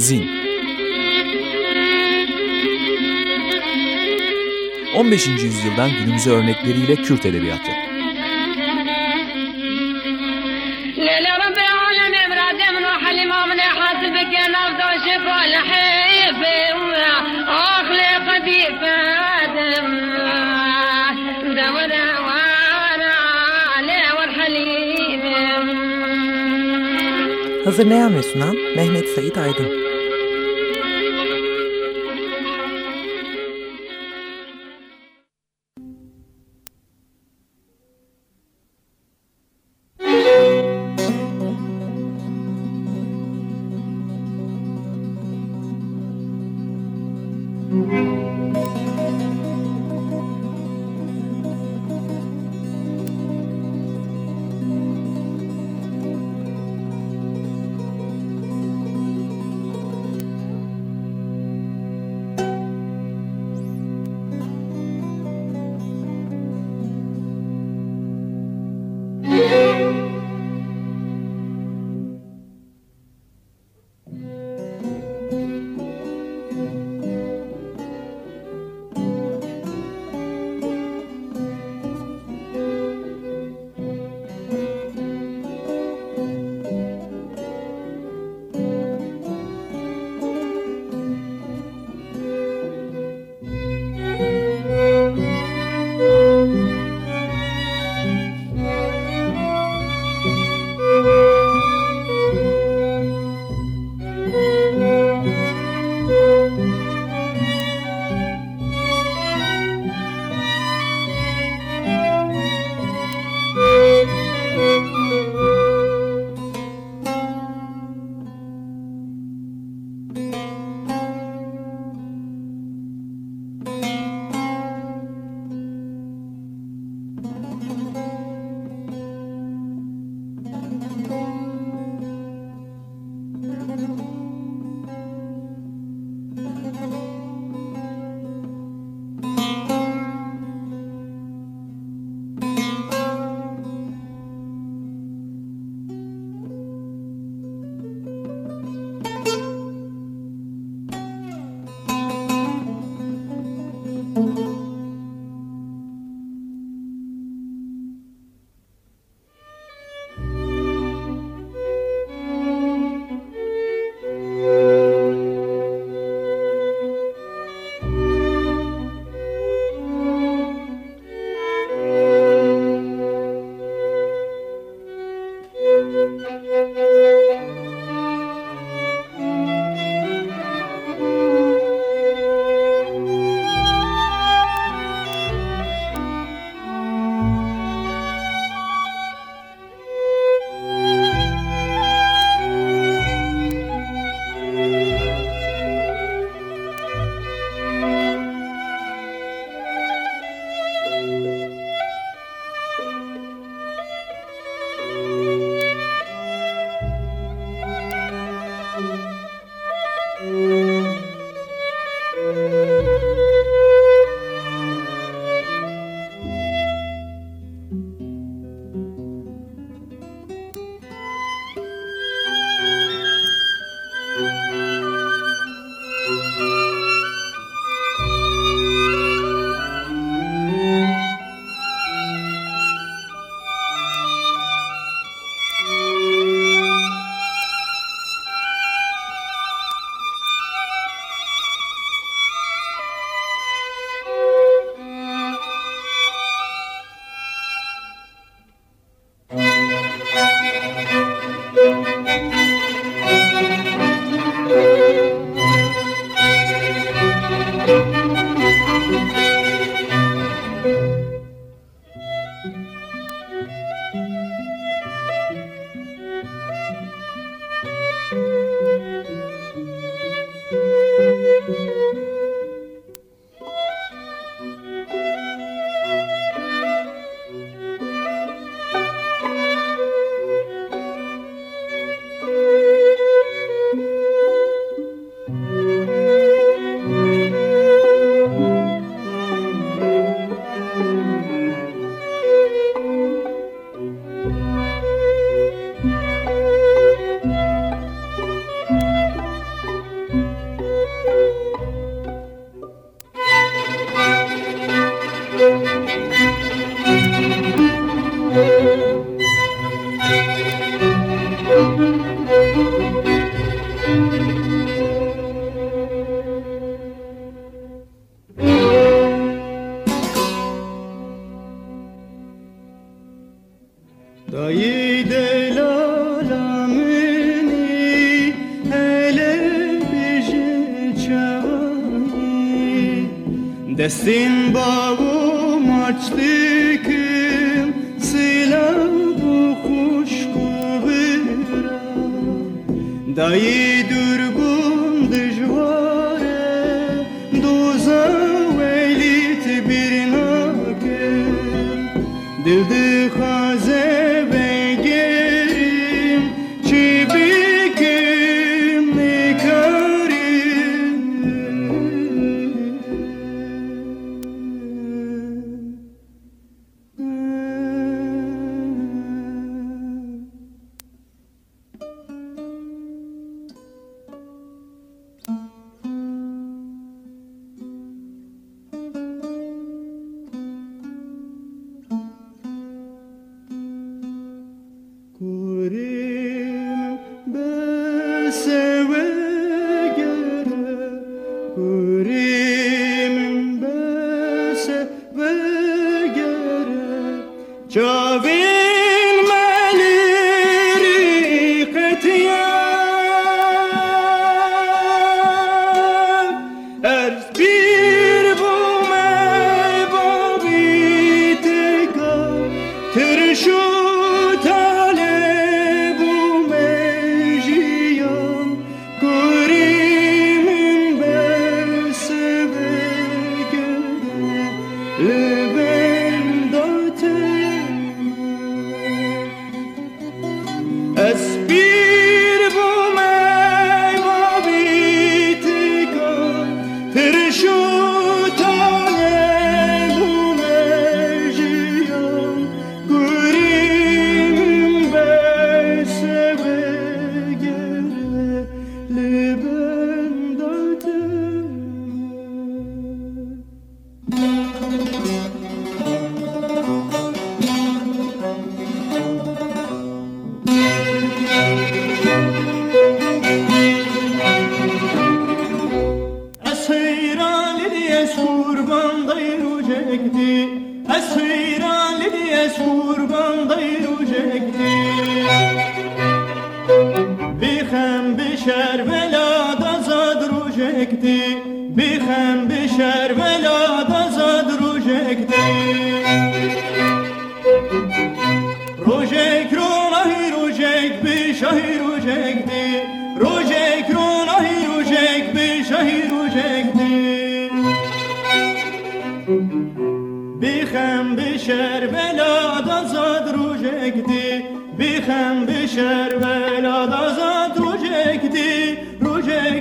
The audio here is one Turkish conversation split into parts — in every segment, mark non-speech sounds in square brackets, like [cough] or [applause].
Zin 15. yüzyıldan günümüze örnekleriyle Kürt edebiyatı. Hazırlayan ve sunan Mehmet Sait Aydın.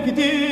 gidelim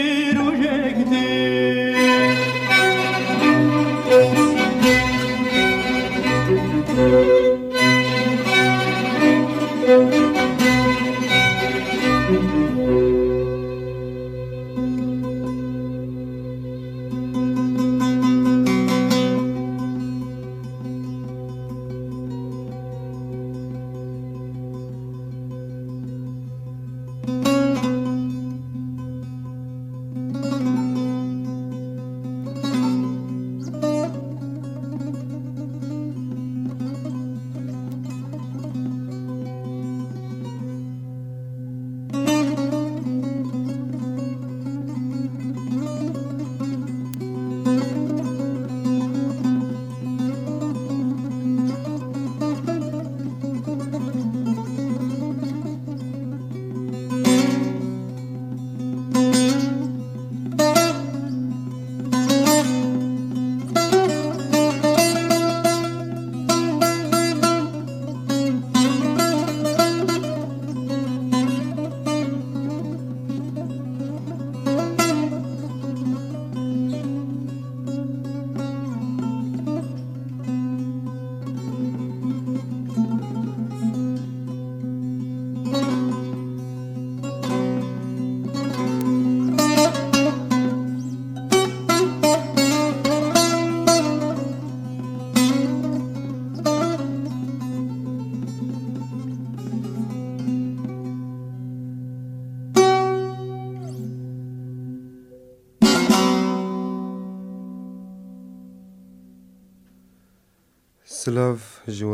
Silav ji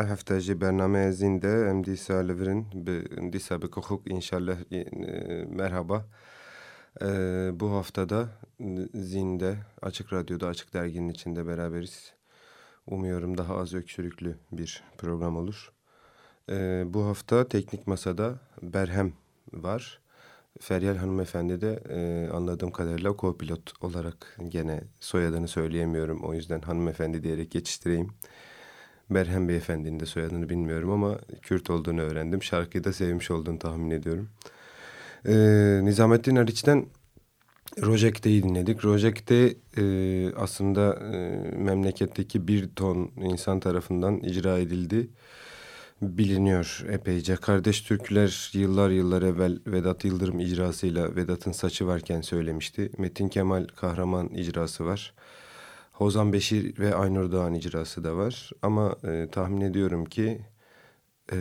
ev hefte jî bername zîn de em dîsa li virin bi dîsa bi kuxuk inşallah e, merhaba. E, bu haftada Zinde Açık Radyo'da Açık Dergi'nin içinde beraberiz. Umuyorum daha az öksürüklü bir program olur. E, bu hafta Teknik Masa'da Berhem var. Feryal hanımefendi de e, anladığım kadarıyla co-pilot olarak gene soyadını söyleyemiyorum. O yüzden hanımefendi diyerek geçiştireyim. Berhem Beyefendi'nin de soyadını bilmiyorum ama Kürt olduğunu öğrendim. Şarkıyı da sevmiş olduğunu tahmin ediyorum. E, Nizamettin Ariç'ten Rojek'teyi dinledik. Rojek'te e, aslında e, memleketteki bir ton insan tarafından icra edildi biliniyor epeyce. Kardeş Türküler yıllar yıllar evvel Vedat Yıldırım icrasıyla Vedat'ın saçı varken söylemişti. Metin Kemal Kahraman icrası var. Hozan Beşir ve Aynur Doğan icrası da var. Ama e, tahmin ediyorum ki e,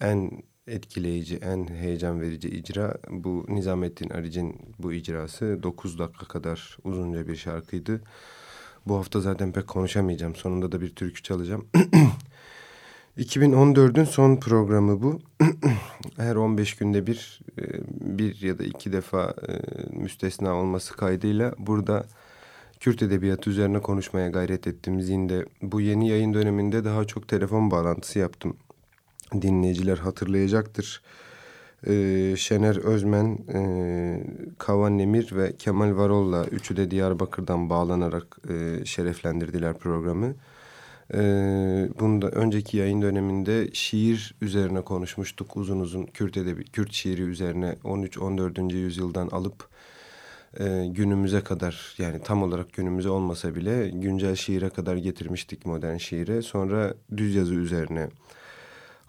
en etkileyici, en heyecan verici icra bu Nizamettin Aric'in bu icrası. 9 dakika kadar uzunca bir şarkıydı. Bu hafta zaten pek konuşamayacağım. Sonunda da bir türkü çalacağım. [clears throat] 2014'ün son programı bu. [clears throat] Her 15 günde bir, e, bir ya da iki defa e, müstesna olması kaydıyla burada Kürt edebiyatı üzerine konuşmaya gayret ettim zinde. Bu yeni yayın döneminde daha çok telefon bağlantısı yaptım. Dinleyiciler hatırlayacaktır. Ee, Şener Özmen, e, Kavan Nemir ve Kemal Varol'la üçü de Diyarbakır'dan bağlanarak e, şereflendirdiler programı. Ee, bunda önceki yayın döneminde şiir üzerine konuşmuştuk uzun uzun Kürt edebi, Kürt şiiri üzerine 13-14. yüzyıldan alıp e, günümüze kadar yani tam olarak günümüze olmasa bile güncel şiire kadar getirmiştik modern şiire. Sonra düz yazı üzerine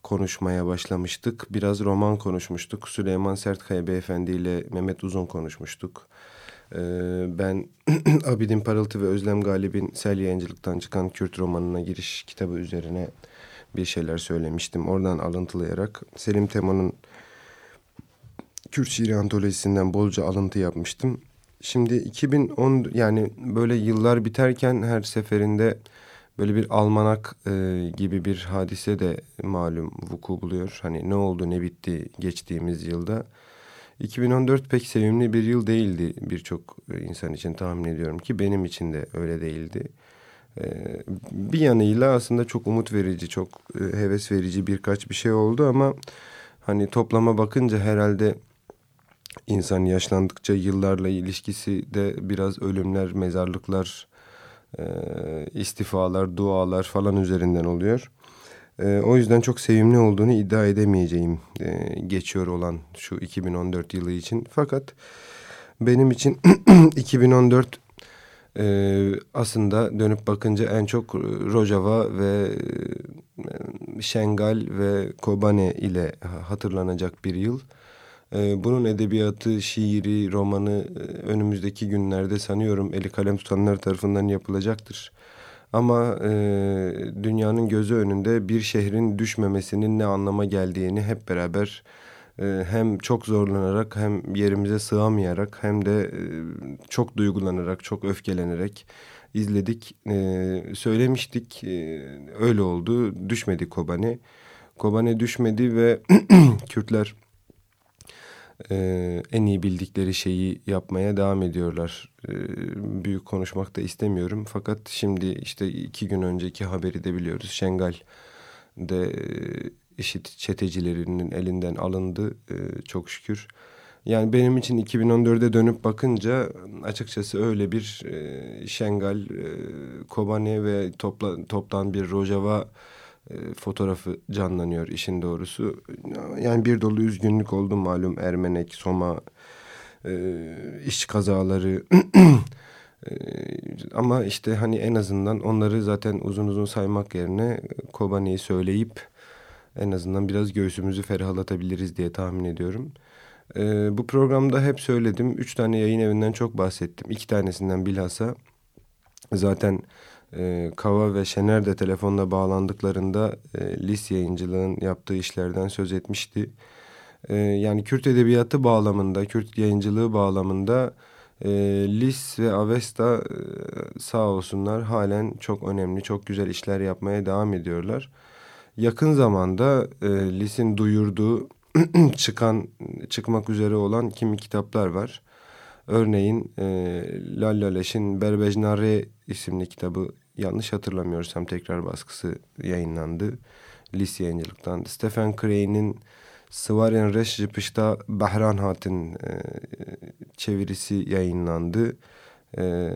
konuşmaya başlamıştık. Biraz roman konuşmuştuk. Süleyman Sertkaya Beyefendi ile Mehmet Uzun konuşmuştuk. Ee, ben [clears throat] Abidin Parıltı ve Özlem Galip'in Sel Yayıncılık'tan çıkan Kürt romanına giriş kitabı üzerine bir şeyler söylemiştim. Oradan alıntılayarak Selim Temo'nun Kürt şiiri antolojisinden bolca alıntı yapmıştım. Şimdi 2010 yani böyle yıllar biterken her seferinde böyle bir almanak e, gibi bir hadise de malum vuku buluyor. Hani ne oldu ne bitti geçtiğimiz yılda. 2014 pek sevimli bir yıl değildi birçok insan için tahmin ediyorum ki benim için de öyle değildi. Ee, bir yanıyla aslında çok umut verici, çok e, heves verici birkaç bir şey oldu ama hani toplama bakınca herhalde insan yaşlandıkça yıllarla ilişkisi de biraz ölümler, mezarlıklar, e, istifalar, dualar falan üzerinden oluyor. E, o yüzden çok sevimli olduğunu iddia edemeyeceğim e, geçiyor olan şu 2014 yılı için. Fakat benim için [clears throat] 2014 e, aslında dönüp bakınca en çok Rojava ve e, Şengal ve Kobane ile hatırlanacak bir yıl. Bunun edebiyatı, şiiri, romanı önümüzdeki günlerde sanıyorum eli kalem tutanlar tarafından yapılacaktır. Ama e, dünyanın gözü önünde bir şehrin düşmemesinin ne anlama geldiğini hep beraber e, hem çok zorlanarak hem yerimize sığamayarak hem de e, çok duygulanarak, çok öfkelenerek izledik. E, söylemiştik, e, öyle oldu. Düşmedi Kobane. Kobane düşmedi ve [clears throat] Kürtler e, en iyi bildikleri şeyi yapmaya devam ediyorlar. E, büyük konuşmak da istemiyorum. Fakat şimdi işte iki gün önceki haberi de biliyoruz. Şengal de e, işit çetecilerinin elinden alındı e, çok şükür. Yani benim için 2014'e dönüp bakınca açıkçası öyle bir e, Şengal, e, Kobane ve topla, toptan bir Rojava fotoğrafı canlanıyor işin doğrusu. Yani bir dolu üzgünlük oldu malum Ermenek, Soma, e, iş kazaları. [clears throat] e, ama işte hani en azından onları zaten uzun uzun saymak yerine Kobane'yi söyleyip en azından biraz göğsümüzü ferahlatabiliriz diye tahmin ediyorum. E, bu programda hep söyledim. Üç tane yayın evinden çok bahsettim. İki tanesinden bilhassa zaten e, Kava ve Şener de telefonla bağlandıklarında e, Lis yayıncılığın yaptığı işlerden söz etmişti. E, yani Kürt edebiyatı bağlamında, Kürt yayıncılığı bağlamında E, Lis ve Avesta e, sağ olsunlar halen çok önemli, çok güzel işler yapmaya devam ediyorlar. Yakın zamanda e, Lis'in duyurduğu [clears throat] çıkan çıkmak üzere olan kimi kitaplar var. Örneğin e, Lallaleş'in Berbejnare isimli kitabı yanlış hatırlamıyorsam tekrar baskısı yayınlandı. Lis yayıncılıktan. Stephen Cray'nin Sıvaryan Reş Jipiş'ta Bahran Hat'ın e, çevirisi yayınlandı. E,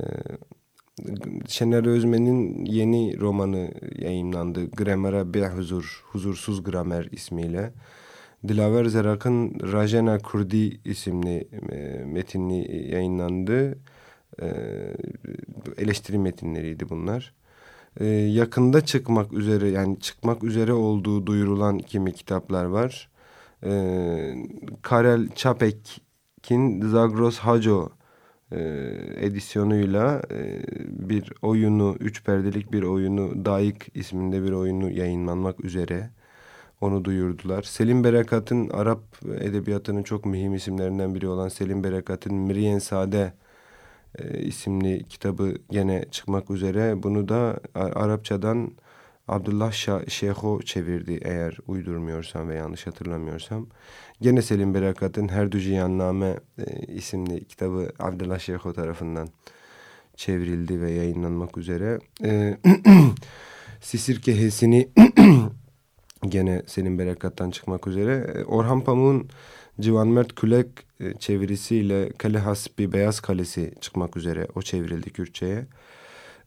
Şener Özmen'in yeni romanı yayınlandı. Gramer'a bir huzur, huzursuz gramer ismiyle. Dilaver Zerak'ın Rajena Kurdi isimli e, metinli yayınlandı. E, eleştiri metinleriydi bunlar. E, yakında çıkmak üzere yani çıkmak üzere olduğu duyurulan kimi kitaplar var. E, Karel Çapek'in Zagros Haco e, edisyonuyla e, bir oyunu, üç perdelik bir oyunu, Daik isminde bir oyunu yayınlanmak üzere onu duyurdular. Selim Berekat'ın Arap edebiyatının çok mühim isimlerinden biri olan Selim Berekat'ın Miriyen Sade e, isimli kitabı gene çıkmak üzere. Bunu da Arapçadan Abdullah Şah, Şeyho çevirdi eğer uydurmuyorsam ve yanlış hatırlamıyorsam. Gene Selim Berekat'ın Herdüciyanname e, isimli kitabı Abdullah Şeyho tarafından çevrildi ve yayınlanmak üzere. E, [clears throat] Sisir Kehesini [clears throat] gene Selim Berekat'tan çıkmak üzere. E, Orhan Pamuk'un Civan Mert Külek e, çevirisiyle Kale Hasbi Beyaz Kalesi çıkmak üzere. O çevrildi Kürtçe'ye.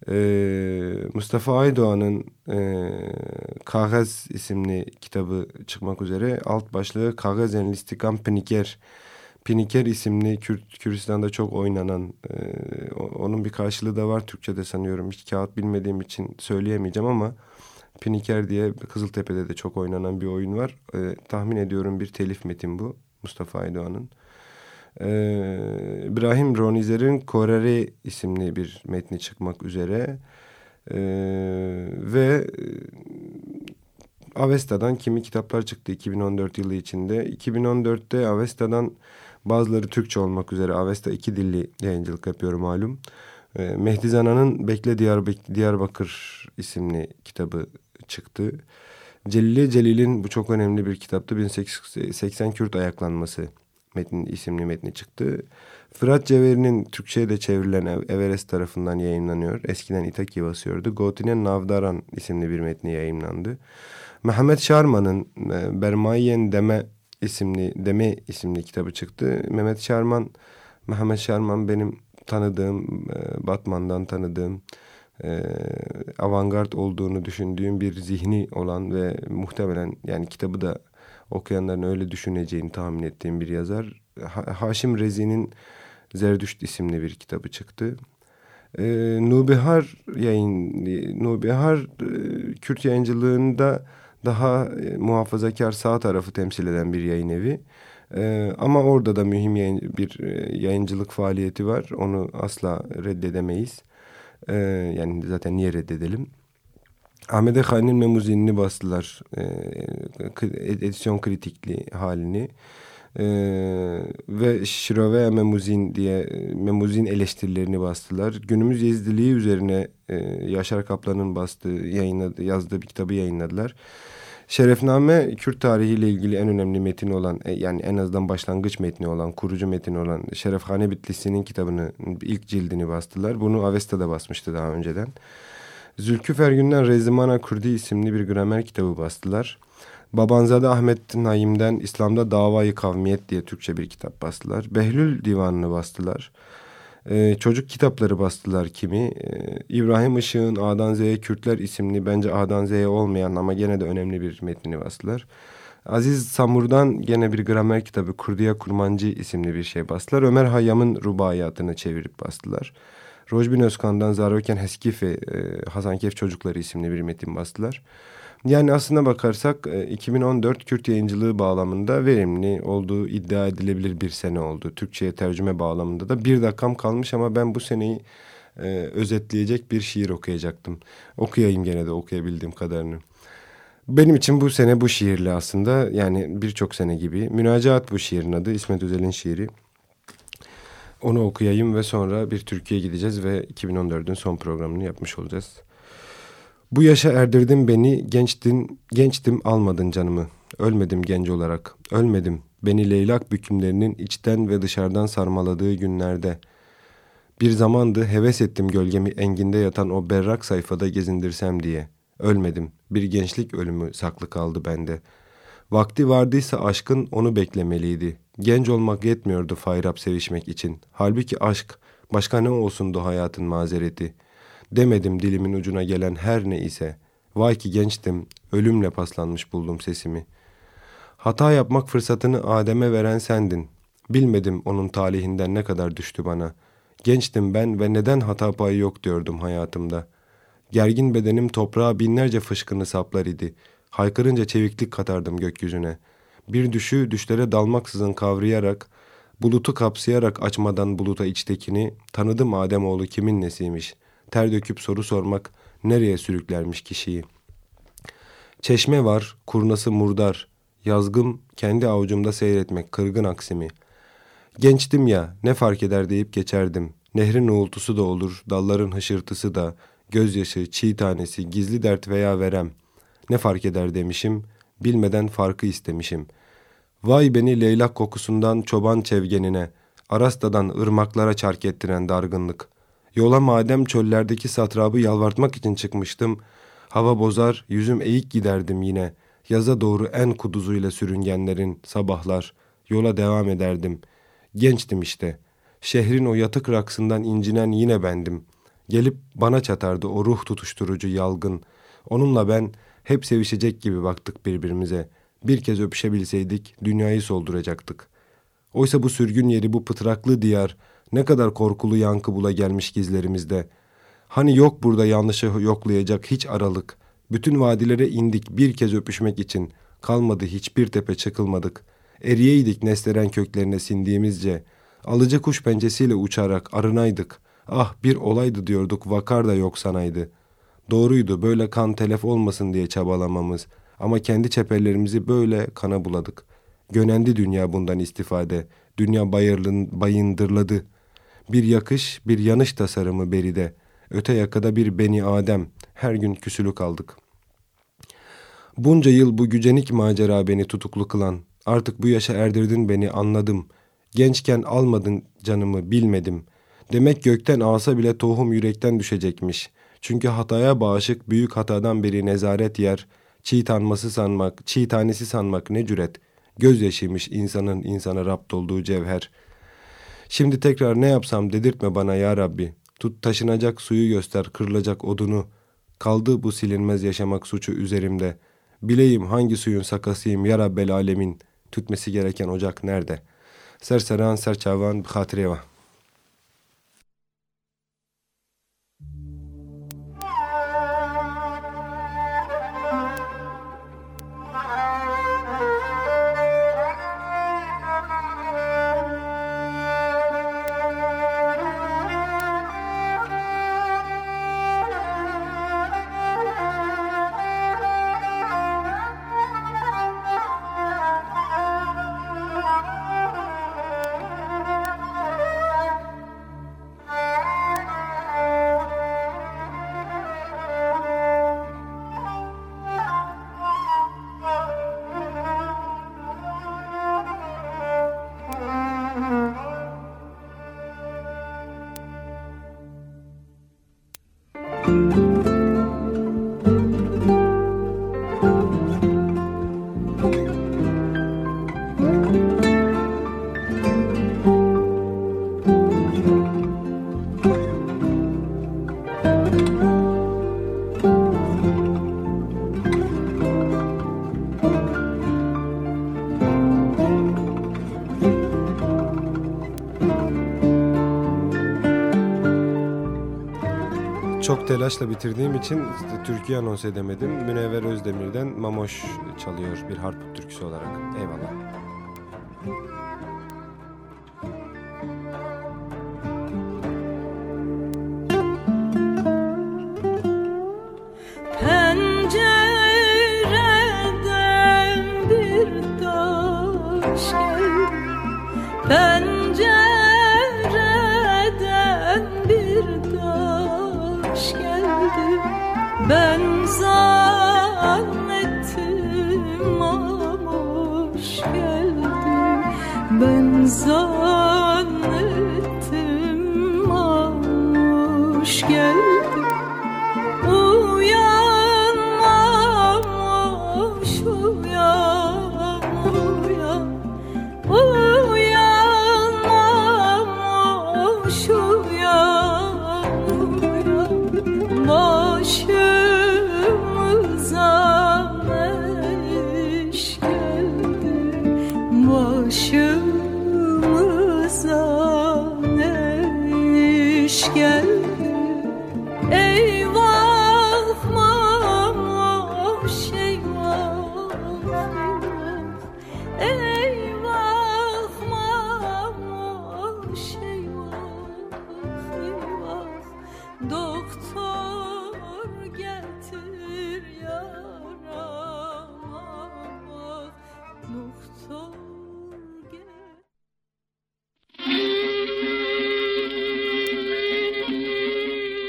Ee, Mustafa Aydoğan'ın e, isimli kitabı çıkmak üzere. Alt başlığı Kağız Enlistikam Piniker. Piniker isimli Kürt, Kürdistan'da çok oynanan, e, onun bir karşılığı da var Türkçe'de sanıyorum. Hiç kağıt bilmediğim için söyleyemeyeceğim ama Piniker diye Kızıltepe'de de çok oynanan bir oyun var. E, tahmin ediyorum bir telif metin bu Mustafa Aydoğan'ın. Ee, İbrahim Ronizer'in Korere isimli bir metni çıkmak üzere. Ee, ve e, Avesta'dan kimi kitaplar çıktı 2014 yılı içinde. 2014'te Avesta'dan bazıları Türkçe olmak üzere Avesta iki dilli yayıncılık yapıyor malum. Ee, Mehdi Zana'nın Bekle Diyarbak Diyarbakır isimli kitabı çıktı. Celil Celil'in bu çok önemli bir kitaptı. 1880 Kürt ayaklanması metnin, isimli metni çıktı. Fırat Ceveri'nin Türkçe'ye de çevrilen Everest tarafından yayınlanıyor. Eskiden İtaki basıyordu. Gotine Navdaran isimli bir metni yayınlandı. Mehmet Şarman'ın e, Bermayen Deme isimli Deme isimli kitabı çıktı. Mehmet Şarman, Mehmet Şarman benim tanıdığım, e, Batman'dan tanıdığım, e, avantgard olduğunu düşündüğüm bir zihni olan ve muhtemelen yani kitabı da okuyanların öyle düşüneceğini tahmin ettiğim bir yazar. Ha Haşim Rezi'nin Zerdüşt isimli bir kitabı çıktı. Ee, Nubihar yayın Nubihar e, Kürt yayıncılığında daha e, muhafazakar sağ tarafı temsil eden bir yayın evi. Ee, ama orada da mühim yayın, bir e, yayıncılık faaliyeti var. Onu asla reddedemeyiz. Ee, yani zaten niye reddedelim? Ahmet Khan'ın memuzinini bastılar. E, edisyon kritikli halini. E, ve Şirove Memuzin diye Memuzin eleştirilerini bastılar. Günümüz Yezdiliği üzerine e, Yaşar Kaplan'ın bastığı, yayınladı, yazdığı bir kitabı yayınladılar. Şerefname Kürt tarihiyle ilgili en önemli metin olan e, yani en azından başlangıç metni olan kurucu metin olan Şerefhane Bitlisi'nin kitabını ilk cildini bastılar. Bunu Avesta'da basmıştı daha önceden. Zülkü Fergün'den Rezimana Kurdi isimli bir gramer kitabı bastılar. Babanzade Ahmet Naim'den İslam'da Davayı Kavmiyet diye Türkçe bir kitap bastılar. Behlül Divanı'nı bastılar. Ee, çocuk kitapları bastılar kimi. Ee, İbrahim Işık'ın A'dan Z'ye Kürtler isimli bence A'dan Z'ye olmayan ama gene de önemli bir metnini bastılar. Aziz Samur'dan gene bir gramer kitabı Kurdiya Kurmancı isimli bir şey bastılar. Ömer Hayyam'ın rubayatını çevirip bastılar. Rojbin Özkan'dan Zaroken Heskife, e, Hasankeyf Çocukları isimli bir metin bastılar. Yani aslına bakarsak 2014 e, Kürt yayıncılığı bağlamında verimli olduğu iddia edilebilir bir sene oldu. Türkçe'ye tercüme bağlamında da bir dakikam kalmış ama ben bu seneyi e, özetleyecek bir şiir okuyacaktım. Okuyayım gene de okuyabildiğim kadarını. Benim için bu sene bu şiirli aslında yani birçok sene gibi. Münacaat bu şiirin adı İsmet Özel'in şiiri. Onu okuyayım ve sonra bir Türkiye gideceğiz ve 2014'ün son programını yapmış olacağız. Bu yaşa erdirdin beni, gençtin, gençtim almadın canımı. Ölmedim genç olarak, ölmedim. Beni leylak bükümlerinin içten ve dışarıdan sarmaladığı günlerde. Bir zamandı heves ettim gölgemi enginde yatan o berrak sayfada gezindirsem diye. Ölmedim, bir gençlik ölümü saklı kaldı bende. Vakti vardıysa aşkın onu beklemeliydi. Genç olmak yetmiyordu fayrap sevişmek için. Halbuki aşk, başka ne olsundu hayatın mazereti.'' Demedim dilimin ucuna gelen her ne ise. Vay ki gençtim, ölümle paslanmış buldum sesimi. Hata yapmak fırsatını Adem'e veren sendin. Bilmedim onun talihinden ne kadar düştü bana. Gençtim ben ve neden hata payı yok diyordum hayatımda. Gergin bedenim toprağa binlerce fışkını saplar idi. Haykırınca çeviklik katardım gökyüzüne. Bir düşü düşlere dalmaksızın kavrayarak, bulutu kapsayarak açmadan buluta içtekini, tanıdım Ademoğlu kimin nesiymiş.'' Ter döküp soru sormak nereye sürüklermiş kişiyi. Çeşme var, kurnası murdar, yazgım kendi avucumda seyretmek kırgın aksimi. Gençtim ya, ne fark eder deyip geçerdim. Nehrin uğultusu da olur, dalların hışırtısı da, gözyaşı, çiğ tanesi, gizli dert veya verem. Ne fark eder demişim, bilmeden farkı istemişim. Vay beni leylak kokusundan çoban çevgenine, Arasta'dan ırmaklara çark ettiren dargınlık. Yola madem çöllerdeki satrabı yalvartmak için çıkmıştım. Hava bozar, yüzüm eğik giderdim yine. Yaza doğru en kuduzuyla sürüngenlerin sabahlar. Yola devam ederdim. Gençtim işte. Şehrin o yatık raksından incinen yine bendim. Gelip bana çatardı o ruh tutuşturucu yalgın. Onunla ben hep sevişecek gibi baktık birbirimize. Bir kez öpüşebilseydik dünyayı solduracaktık. Oysa bu sürgün yeri, bu pıtraklı diyar ne kadar korkulu yankı bula gelmiş gizlerimizde. Hani yok burada yanlışı yoklayacak hiç aralık. Bütün vadilere indik bir kez öpüşmek için. Kalmadı hiçbir tepe çıkılmadık. Eriyeydik nesleren köklerine sindiğimizce. Alıcı kuş pencesiyle uçarak arınaydık. Ah bir olaydı diyorduk vakar da yok sanaydı. Doğruydu böyle kan telef olmasın diye çabalamamız. Ama kendi çeperlerimizi böyle kana buladık. Gönendi dünya bundan istifade. Dünya bayırlın, bayındırladı.'' Bir yakış, bir yanış tasarımı beride. Öte yakada bir beni Adem. Her gün küsülü kaldık. Bunca yıl bu gücenik macera beni tutuklu kılan. Artık bu yaşa erdirdin beni anladım. Gençken almadın canımı bilmedim. Demek gökten alsa bile tohum yürekten düşecekmiş. Çünkü hataya bağışık büyük hatadan beri nezaret yer. Çiğ tanması sanmak, çiğ tanesi sanmak ne cüret. Gözyaşıymış insanın insana rapt olduğu cevher.'' Şimdi tekrar ne yapsam dedirtme bana ya Rabbi. Tut taşınacak suyu göster, kırılacak odunu. Kaldı bu silinmez yaşamak suçu üzerimde. Bileyim hangi suyun sakasıyım ya Rabbel alemin. Tütmesi gereken ocak nerede? Serseran serçavan hatireva. telaşla bitirdiğim için Türkiye anons edemedim. Münevver Özdemir'den Mamoş çalıyor bir harp türküsü olarak. Eyvallah.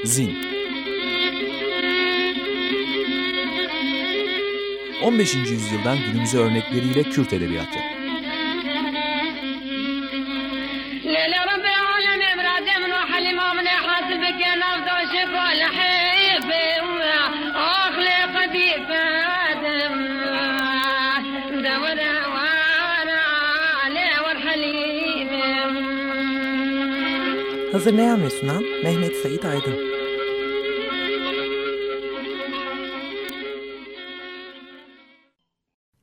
Zin 15. yüzyıldan günümüze örnekleriyle Kürt edebiyatı. Hazırlayan ve sunan Mehmet Sait Aydın.